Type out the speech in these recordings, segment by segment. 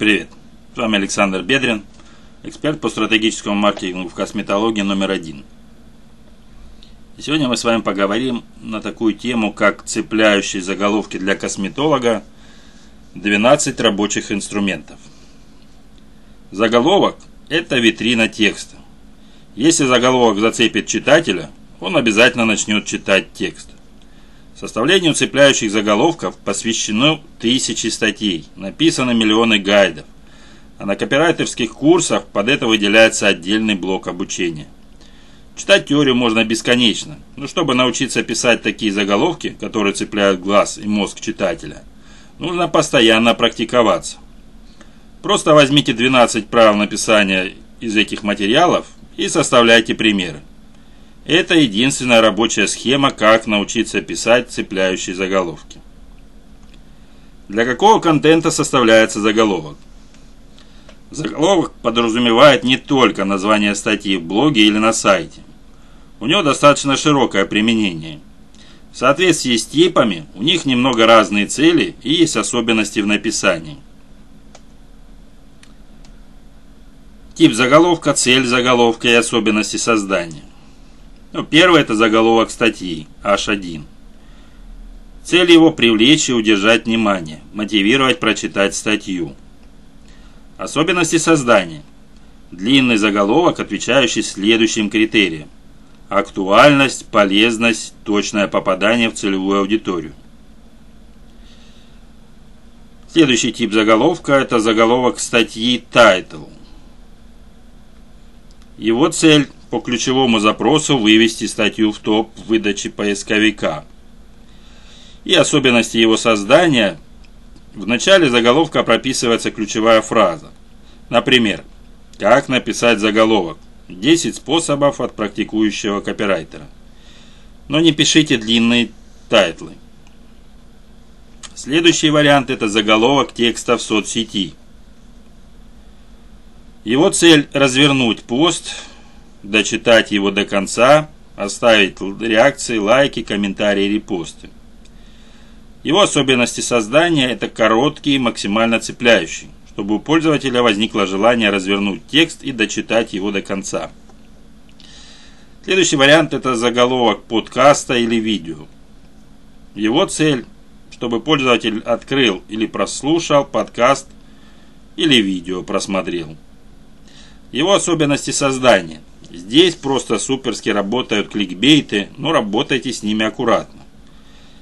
Привет, с вами Александр Бедрин, эксперт по стратегическому маркетингу в косметологии номер один. И сегодня мы с вами поговорим на такую тему, как цепляющие заголовки для косметолога 12 рабочих инструментов. Заголовок – это витрина текста. Если заголовок зацепит читателя, он обязательно начнет читать текст. Составлению цепляющих заголовков посвящено тысячи статей, написаны миллионы гайдов, а на копирайтерских курсах под это выделяется отдельный блок обучения. Читать теорию можно бесконечно, но чтобы научиться писать такие заголовки, которые цепляют глаз и мозг читателя, нужно постоянно практиковаться. Просто возьмите 12 правил написания из этих материалов и составляйте примеры. Это единственная рабочая схема, как научиться писать цепляющие заголовки. Для какого контента составляется заголовок? Заголовок подразумевает не только название статьи в блоге или на сайте. У него достаточно широкое применение. В соответствии с типами, у них немного разные цели и есть особенности в написании. Тип заголовка, цель заголовка и особенности создания. Ну, первый это заголовок статьи H1. Цель его привлечь и удержать внимание, мотивировать прочитать статью. Особенности создания. Длинный заголовок, отвечающий следующим критериям. Актуальность, полезность, точное попадание в целевую аудиторию. Следующий тип заголовка – это заголовок статьи title. Его цель по ключевому запросу вывести статью в топ выдачи поисковика. И особенности его создания. В начале заголовка прописывается ключевая фраза. Например, как написать заголовок. 10 способов от практикующего копирайтера. Но не пишите длинные title ы. Следующий вариант это заголовок текста в соцсети. Его цель развернуть пост, дочитать его до конца, оставить реакции, лайки, комментарии, репосты. Его особенности создания – это короткий и максимально цепляющий, чтобы у пользователя возникло желание развернуть текст и дочитать его до конца. Следующий вариант – это заголовок подкаста или видео. Его цель – чтобы пользователь открыл или прослушал подкаст или видео просмотрел. Его особенности создания – Здесь просто суперски работают кликбейты, но работайте с ними аккуратно.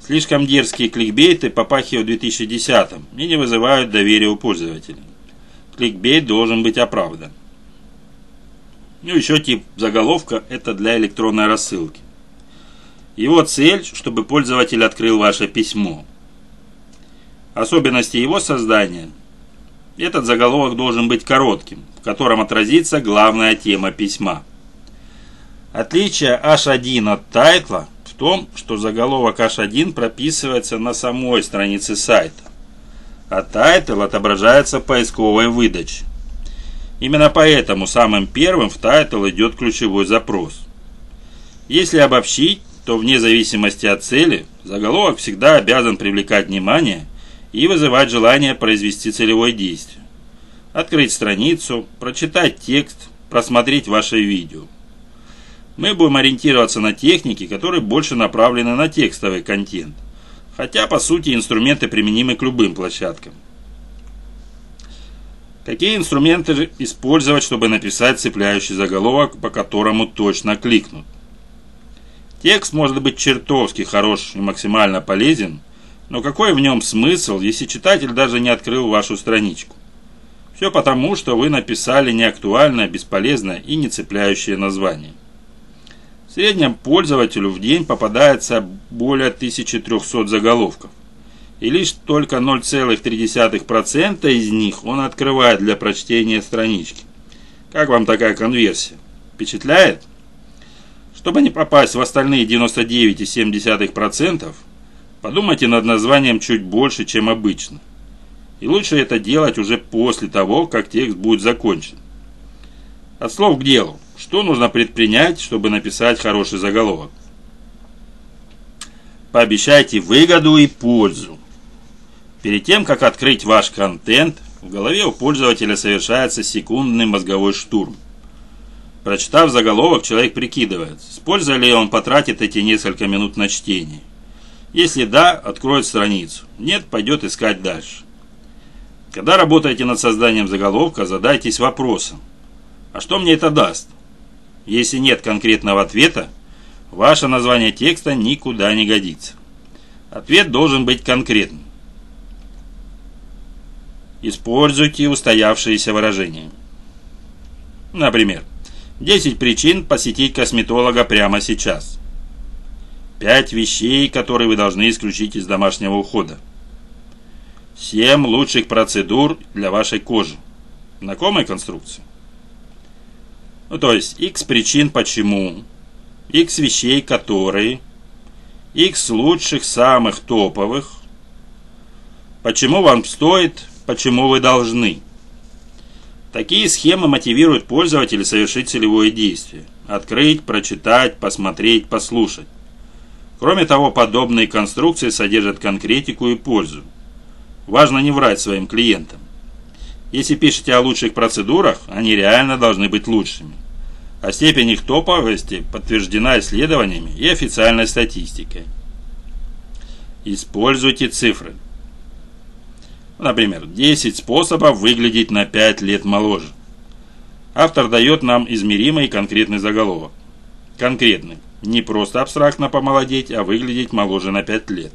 Слишком дерзкие кликбейты попахивают 2010 и не вызывают доверия у пользователей. Кликбейт должен быть оправдан. Ну, еще тип заголовка – это для электронной рассылки. Его цель, чтобы пользователь открыл ваше письмо. Особенности его создания – этот заголовок должен быть коротким, в котором отразится главная тема письма – Отличие H1 от title а в том, что заголовок H1 прописывается на самой странице сайта, а title отображается в поисковой выдаче. Именно поэтому самым первым в title идет ключевой запрос. Если обобщить, то вне зависимости от цели, заголовок всегда обязан привлекать внимание и вызывать желание произвести целевое действие. Открыть страницу, прочитать текст, просмотреть ваше видео мы будем ориентироваться на техники, которые больше направлены на текстовый контент. Хотя, по сути, инструменты применимы к любым площадкам. Какие инструменты использовать, чтобы написать цепляющий заголовок, по которому точно кликнут? Текст может быть чертовски хорош и максимально полезен, но какой в нем смысл, если читатель даже не открыл вашу страничку? Все потому, что вы написали неактуальное, бесполезное и не цепляющее название. В среднем пользователю в день попадается более 1300 заголовков. И лишь только 0,3% из них он открывает для прочтения странички. Как вам такая конверсия? Впечатляет? Чтобы не попасть в остальные 99,7%, подумайте над названием чуть больше, чем обычно. И лучше это делать уже после того, как текст будет закончен. От слов к делу. Что нужно предпринять, чтобы написать хороший заголовок? Пообещайте выгоду и пользу. Перед тем, как открыть ваш контент, В голове у пользователя совершается секундный мозговой штурм. Прочитав заголовок, человек прикидывает, с пользой ли он потратит эти несколько минут на чтение. Если да, откроет страницу. Нет, пойдет искать дальше. Когда работаете над созданием заголовка, задайтесь вопросом. А что мне это даст? Если нет конкретного ответа, ваше название текста никуда не годится. Ответ должен быть конкретным. Используйте устоявшиеся выражения. Например, 10 причин посетить косметолога прямо сейчас. 5 вещей, которые вы должны исключить из домашнего ухода. 7 лучших процедур для вашей кожи. Знакомая конструкция? Ну, то есть, x причин почему, x вещей которые, x лучших, самых топовых, почему вам стоит, почему вы должны. Такие схемы мотивируют пользователя совершить целевое действие. Открыть, прочитать, посмотреть, послушать. Кроме того, подобные конструкции содержат конкретику и пользу. Важно не врать своим клиентам. Если пишете о лучших процедурах, они реально должны быть лучшими. А степень их топовости подтверждена исследованиями и официальной статистикой. Используйте цифры. Например, 10 способов выглядеть на 5 лет моложе. Автор дает нам измеримый и конкретный заголовок. Конкретный. Не просто абстрактно помолодеть, а выглядеть моложе на 5 лет.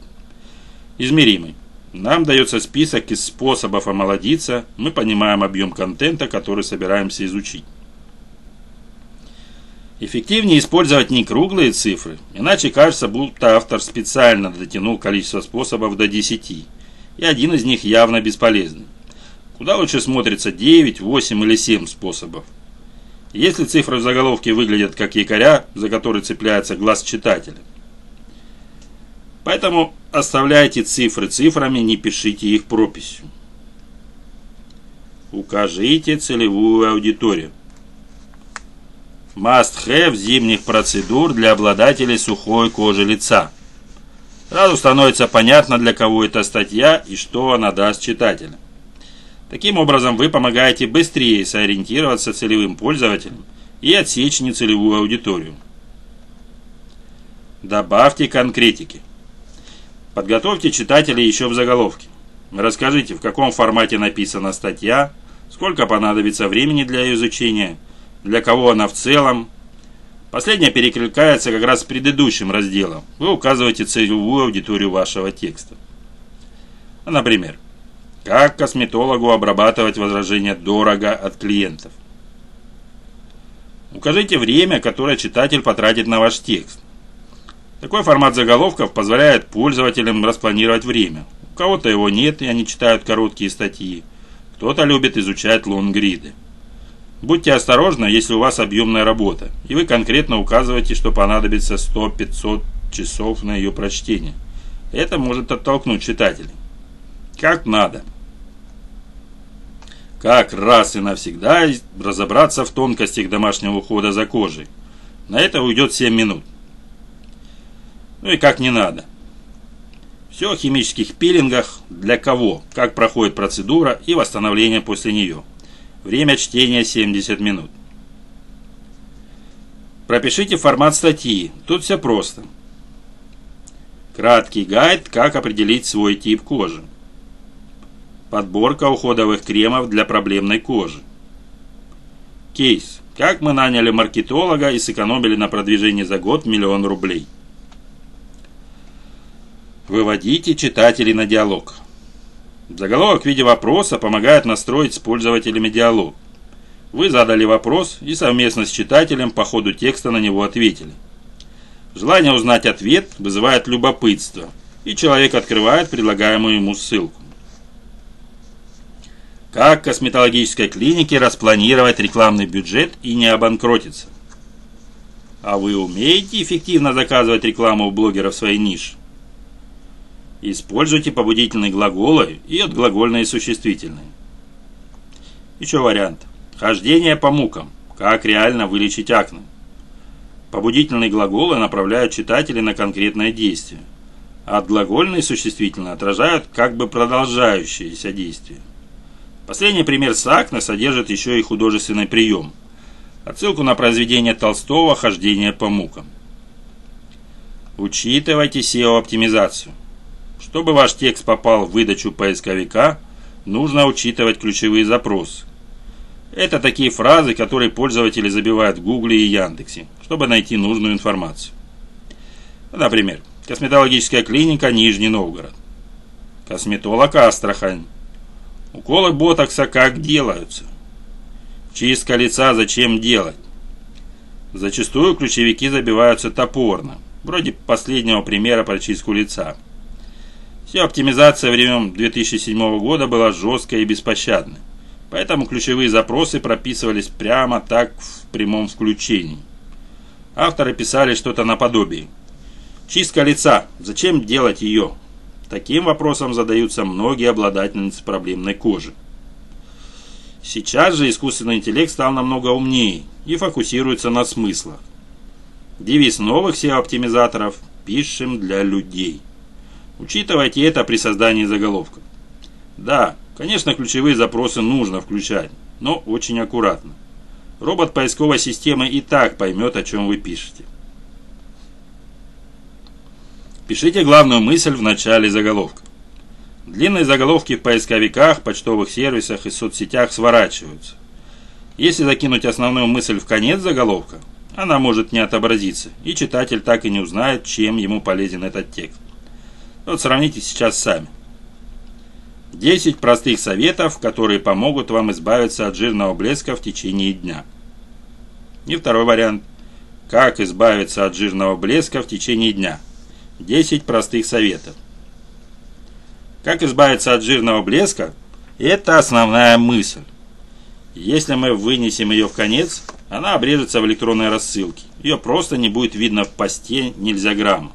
Измеримый. Нам дается список из способов омолодиться, мы понимаем объем контента, который собираемся изучить. Эффективнее использовать не круглые цифры, иначе кажется, будто автор специально дотянул количество способов до 10, и один из них явно бесполезный. Куда лучше смотрится 9, 8 или 7 способов. Если цифры в заголовке выглядят как якоря, за которые цепляется глаз читателя. Поэтому оставляйте цифры цифрами, не пишите их прописью. Укажите целевую аудиторию. Must-have зимних процедур для обладателей сухой кожи лица. Сразу становится понятно, для кого эта статья и что она даст читателям. Таким образом, вы помогаете быстрее сориентироваться целевым пользователям и отсечь нецелевую аудиторию. Добавьте конкретики. Подготовьте читателей еще в заголовке. Расскажите, в каком формате написана статья, сколько понадобится времени для ее изучения, для кого она в целом. Последняя перекликается как раз с предыдущим разделом. Вы указываете целевую аудиторию вашего текста. Например, как косметологу обрабатывать возражения дорого от клиентов? Укажите время, которое читатель потратит на ваш текст. Такой формат заголовков позволяет пользователям распланировать время. У кого-то его нет, и они читают короткие статьи. Кто-то любит изучать лонгриды. Будьте осторожны, если у вас объемная работа, и вы конкретно указываете, что понадобится 100-500 часов на ее прочтение. Это может оттолкнуть читателей. Как надо как раз и навсегда разобраться в тонкостях домашнего ухода за кожей. На это уйдет 7 минут. Ну и как не надо. Все о химических пилингах, для кого, как проходит процедура и восстановление после нее. Время чтения 70 минут. Пропишите формат статьи, тут все просто. Краткий гайд, как определить свой тип кожи. Подборка уходовых кремов для проблемной кожи. Кейс. Как мы наняли маркетолога и сэкономили на продвижении за год миллион рублей. Выводите читателей на диалог. Заголовок в виде вопроса помогает настроить с пользователями диалог. Вы задали вопрос и совместно с читателем по ходу текста на него ответили. Желание узнать ответ вызывает любопытство, и человек открывает предлагаемую ему ссылку. Как косметологической клинике распланировать рекламный бюджет и не обанкротиться? А вы умеете эффективно заказывать рекламу у блогеров своей ниши? Используйте побудительные глаголы и отглагольные существительные. Еще вариант. Хождение по мукам. Как реально вылечить акне. Побудительные глаголы направляют читателей на конкретное действие, а отглагольные существительные отражают как бы продолжающееся действие. Последний пример Сакна содержит еще и художественный прием. Отсылку на произведение Толстого «Хождение по мукам». Учитывайте SEO-оптимизацию. Чтобы ваш текст попал в выдачу поисковика, нужно учитывать ключевые запросы. Это такие фразы, которые пользователи забивают в Гугле и Яндексе, чтобы найти нужную информацию. Например, косметологическая клиника Нижний Новгород. Косметолог Астрахань. Уколы ботокса как делаются? Чистка лица зачем делать? Зачастую ключевики забиваются топорно, вроде последнего примера про чистку лица. Вся оптимизация времен 2007 года была жесткой и беспощадной. Поэтому ключевые запросы прописывались прямо так в прямом включении. Авторы писали что-то наподобие. Чистка лица. Зачем делать ее? Таким вопросом задаются многие обладательницы проблемной кожи. Сейчас же искусственный интеллект стал намного умнее и фокусируется на смыслах. Девиз новых SEO-оптимизаторов «Пишем для людей». Учитывайте это при создании заголовка. Да, конечно, ключевые запросы нужно включать, но очень аккуратно. Робот поисковой системы и так поймет, о чем вы пишете. Пишите главную мысль в начале заголовка. Длинные заголовки в поисковиках, почтовых сервисах и соцсетях сворачиваются. Если закинуть основную мысль в конец заголовка, она может не отобразиться, и читатель так и не узнает, чем ему полезен этот текст. Вот сравните сейчас сами. 10 простых советов, которые помогут вам избавиться от жирного блеска в течение дня. И второй вариант. Как избавиться от жирного блеска в течение дня. 10 простых советов. Как избавиться от жирного блеска – это основная мысль. Если мы вынесем ее в конец, она обрежется в электронной рассылке. Ее просто не будет видно в посте нельзя грамма.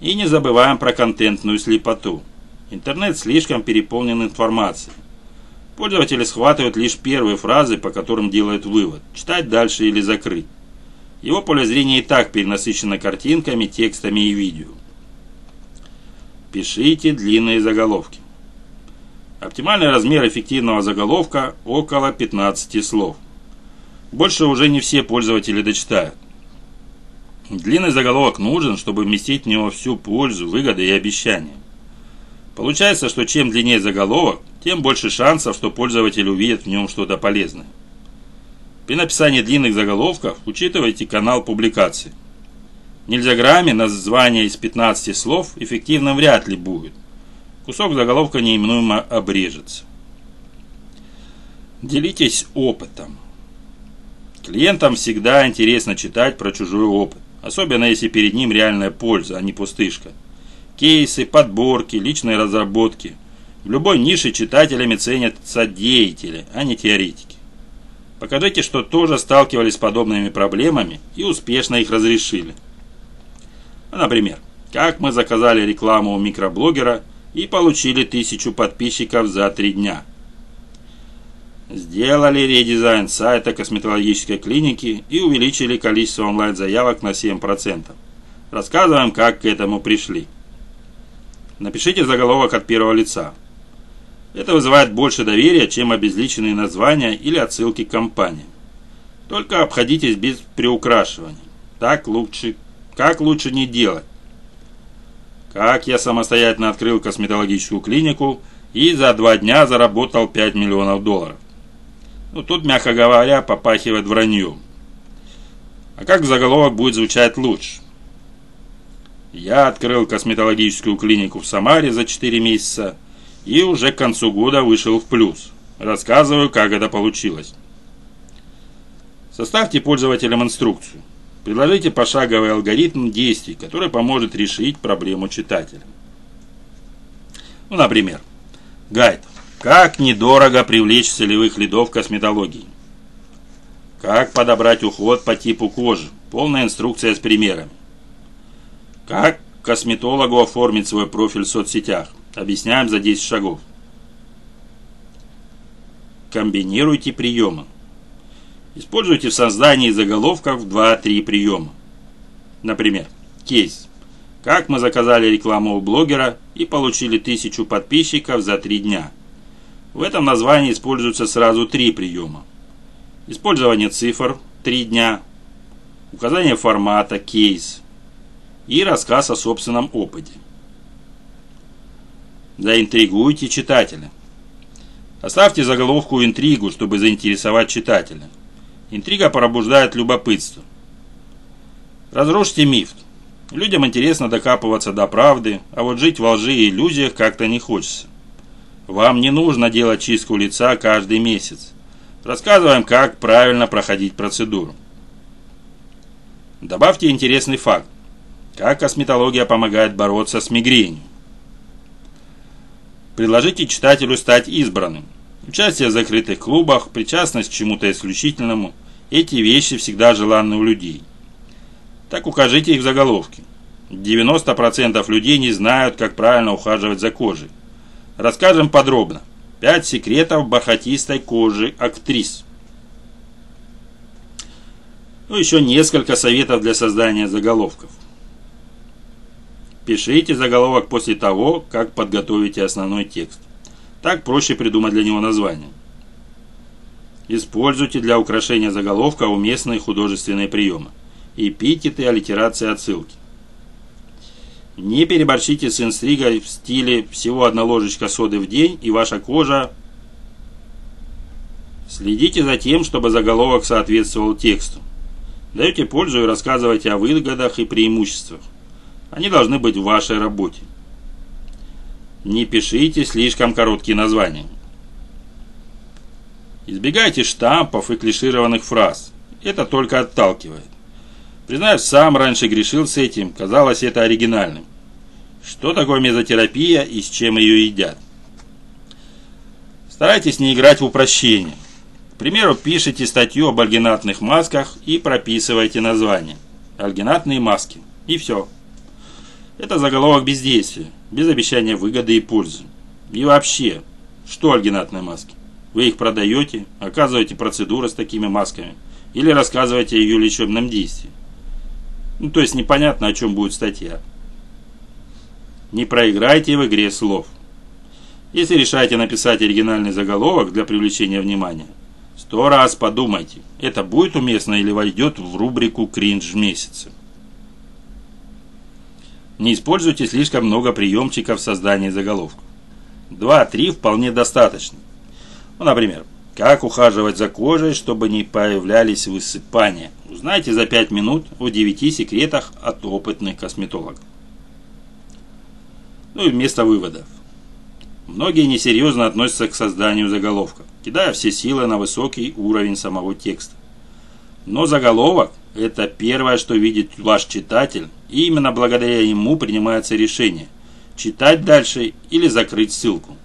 И не забываем про контентную слепоту. Интернет слишком переполнен информацией. Пользователи схватывают лишь первые фразы, по которым делают вывод, читать дальше или закрыть. Его поле зрения и так перенасыщено картинками, текстами и видео. Пишите длинные заголовки. Оптимальный размер эффективного заголовка около 15 слов. Больше уже не все пользователи дочитают. Длинный заголовок нужен, чтобы вместить в него всю пользу, выгоды и обещания. Получается, что чем длиннее заголовок, тем больше шансов, что пользователь увидит в нем что-то полезное. При написании длинных заголовков учитывайте канал публикации. В нельзяграмме название из 15 слов эффективно вряд ли будет. Кусок заголовка неименуемо обрежется. Делитесь опытом. Клиентам всегда интересно читать про чужой опыт. Особенно если перед ним реальная польза, а не пустышка. Кейсы, подборки, личные разработки. В любой нише читателями ценятся деятели, а не теоретики. Покажите, что тоже сталкивались с подобными проблемами и успешно их разрешили. Например, как мы заказали рекламу у микроблогера и получили тысячу подписчиков за три дня – Сделали редизайн сайта косметологической клиники и увеличили количество онлайн-заявок на 7%. Рассказываем, как к этому пришли. Напишите заголовок от первого лица. Это вызывает больше доверия, чем обезличенные названия или отсылки к компании. Только обходитесь без приукрашиваний. Так лучше, как лучше не делать. Как я самостоятельно открыл косметологическую клинику и за два дня заработал 5 миллионов долларов. Ну, тут, мягко говоря, попахивает враньем. А как заголовок будет звучать лучше? Я открыл косметологическую клинику в Самаре за 4 месяца и уже к концу года вышел в плюс. Рассказываю, как это получилось. Составьте пользователям инструкцию. Предложите пошаговый алгоритм действий, который поможет решить проблему читателя. Ну, например, гайд. Как недорого привлечь целевых лидов косметологии. Как подобрать уход по типу кожи. Полная инструкция с примерами. Как косметологу оформить свой профиль в соцсетях. Объясняем за 10 шагов. Комбинируйте приемы. Используйте в создании заголовков 2-3 приема. Например, кейс. Как мы заказали рекламу у блогера и получили тысячу подписчиков за 3 дня – В этом названии используются сразу три приема. Использование цифр – три дня, указание формата – кейс и рассказ о собственном опыте. Заинтригуйте читателя. Оставьте заголовку интригу, чтобы заинтересовать читателя. Интрига пробуждает любопытство. Разрушьте миф. Людям интересно докапываться до правды, а вот жить во лжи и иллюзиях как-то не хочется. Вам не нужно делать чистку лица каждый месяц. Рассказываем, как правильно проходить процедуру. Добавьте интересный факт. Как косметология помогает бороться с мигренью. Предложите читателю стать избранным. Участие в закрытых клубах, причастность к чему-то исключительному – эти вещи всегда желанны у людей. Так укажите их в заголовке. 90% людей не знают, как правильно ухаживать за кожей. Расскажем подробно. 5 секретов бархатистой кожи актрис. Ну, еще несколько советов для создания заголовков. Пишите заголовок после того, как подготовите основной текст. Так проще придумать для него название. Используйте для украшения заголовка уместные художественные приемы. Эпитеты, аллитерации, отсылки. Не переборщите с инстригой в стиле всего одна ложечка соды в день и ваша кожа. Следите за тем, чтобы заголовок соответствовал тексту. Даете пользу и рассказывайте о выгодах и преимуществах. Они должны быть в вашей работе. Не пишите слишком короткие названия. Избегайте штампов и клишированных фраз. Это только отталкивает. Признаюсь, сам раньше грешил с этим, казалось это оригинальным. Что такое мезотерапия и с чем ее едят? Старайтесь не играть в упрощение. К примеру, пишите статью об альгинатных масках и прописывайте название. Альгинатные маски. И все. Это заголовок бездействия, без обещания выгоды и пользы. И вообще, что альгинатные маски? Вы их продаете, оказываете процедуры с такими масками или рассказываете о ее лечебном действии. Ну, то есть непонятно, о чем будет статья. Не проиграйте в игре слов. Если решаете написать оригинальный заголовок для привлечения внимания, сто раз подумайте, это будет уместно или войдет в рубрику «Кринж месяца». Не используйте слишком много приемчиков в создании заголовков. Два-три вполне достаточно. Ну, например, как ухаживать за кожей, чтобы не появлялись высыпания. Узнайте за 5 минут о 9 секретах от опытных косметологов. Ну и вместо выводов. Многие несерьезно относятся к созданию заголовков, кидая все силы на высокий уровень самого текста. Но заголовок – это первое, что видит ваш читатель, и именно благодаря ему принимается решение – читать дальше или закрыть ссылку.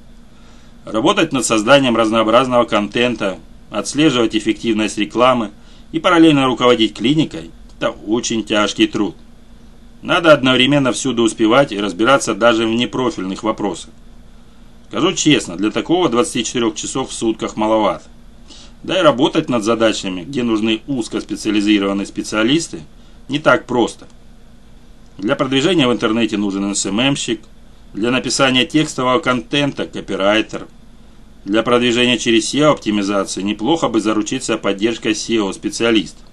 Работать над созданием разнообразного контента, отслеживать эффективность рекламы и параллельно руководить клиникой – это очень тяжкий труд. Надо одновременно всюду успевать и разбираться даже в непрофильных вопросах. Скажу честно, для такого 24 часов в сутках маловато. Да и работать над задачами, где нужны узкоспециализированные специалисты, не так просто. Для продвижения в интернете нужен СММщик, для написания текстового контента – копирайтер. Для продвижения через SEO-оптимизации неплохо бы заручиться поддержкой SEO-специалиста.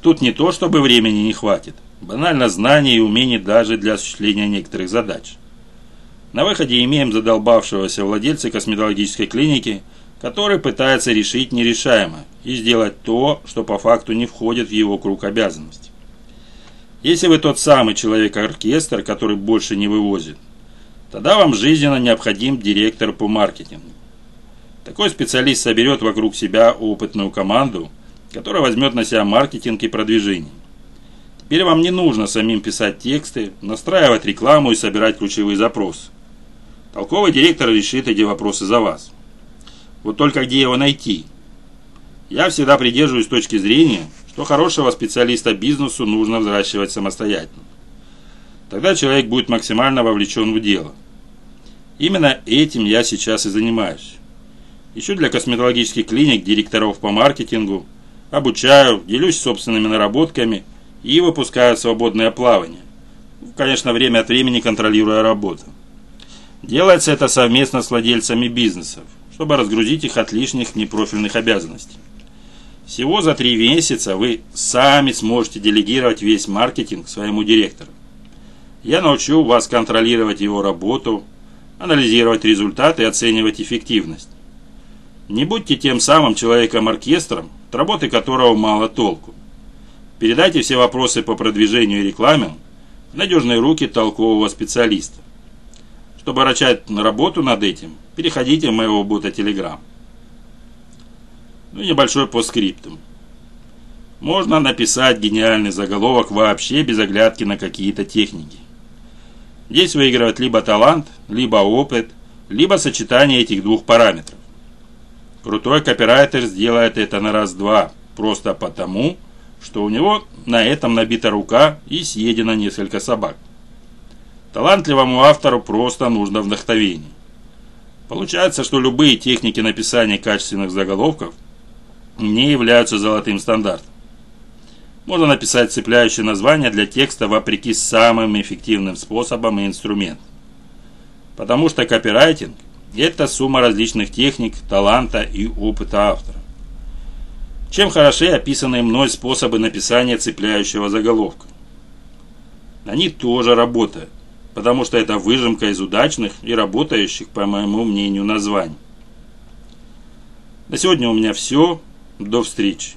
Тут не то, чтобы времени не хватит, банально знаний и умений даже для осуществления некоторых задач. На выходе имеем задолбавшегося владельца косметологической клиники – который пытается решить нерешаемое и сделать то, что по факту не входит в его круг обязанностей. Если вы тот самый человек-оркестр, который больше не вывозит, тогда вам жизненно необходим директор по маркетингу. Такой специалист соберет вокруг себя опытную команду, которая возьмет на себя маркетинг и продвижение. Теперь вам не нужно самим писать тексты, настраивать рекламу и собирать ключевые запросы. Толковый директор решит эти вопросы за вас. Вот только где его найти? Я всегда придерживаюсь точки зрения, что хорошего специалиста бизнесу нужно взращивать самостоятельно. Тогда человек будет максимально вовлечен в дело. Именно этим я сейчас и занимаюсь. Еще для косметологических клиник, директоров по маркетингу, обучаю, делюсь собственными наработками и выпускаю свободное плавание. Конечно, время от времени контролируя работу. Делается это совместно с владельцами бизнесов, чтобы разгрузить их от лишних непрофильных обязанностей. Всего за три месяца вы сами сможете делегировать весь маркетинг своему директору. Я научу вас контролировать его работу, анализировать результаты и оценивать эффективность. Не будьте тем самым человеком-оркестром, от работы которого мало толку. Передайте все вопросы по продвижению и рекламе в надежные руки толкового специалиста. Чтобы начать работу над этим, переходите в моего бота Telegram. Ну и небольшой постскриптум. Можно написать гениальный заголовок вообще без оглядки на какие-то техники. Здесь выигрывает либо талант, либо опыт, либо сочетание этих двух параметров. Крутой копирайтер сделает это на раз-два, просто потому, что у него на этом набита рука и съедено несколько собак. Талантливому автору просто нужно вдохновение. Получается, что любые техники написания качественных заголовков не являются золотым стандартом. Можно написать цепляющее название для текста вопреки самым эффективным способам и инструментам. Потому что копирайтинг – это сумма различных техник, таланта и опыта автора. Чем хороши описанные мной способы написания цепляющего заголовка? Они тоже работают, потому что это выжимка из удачных и работающих, по моему мнению, названий. На сегодня у меня все. До встречи.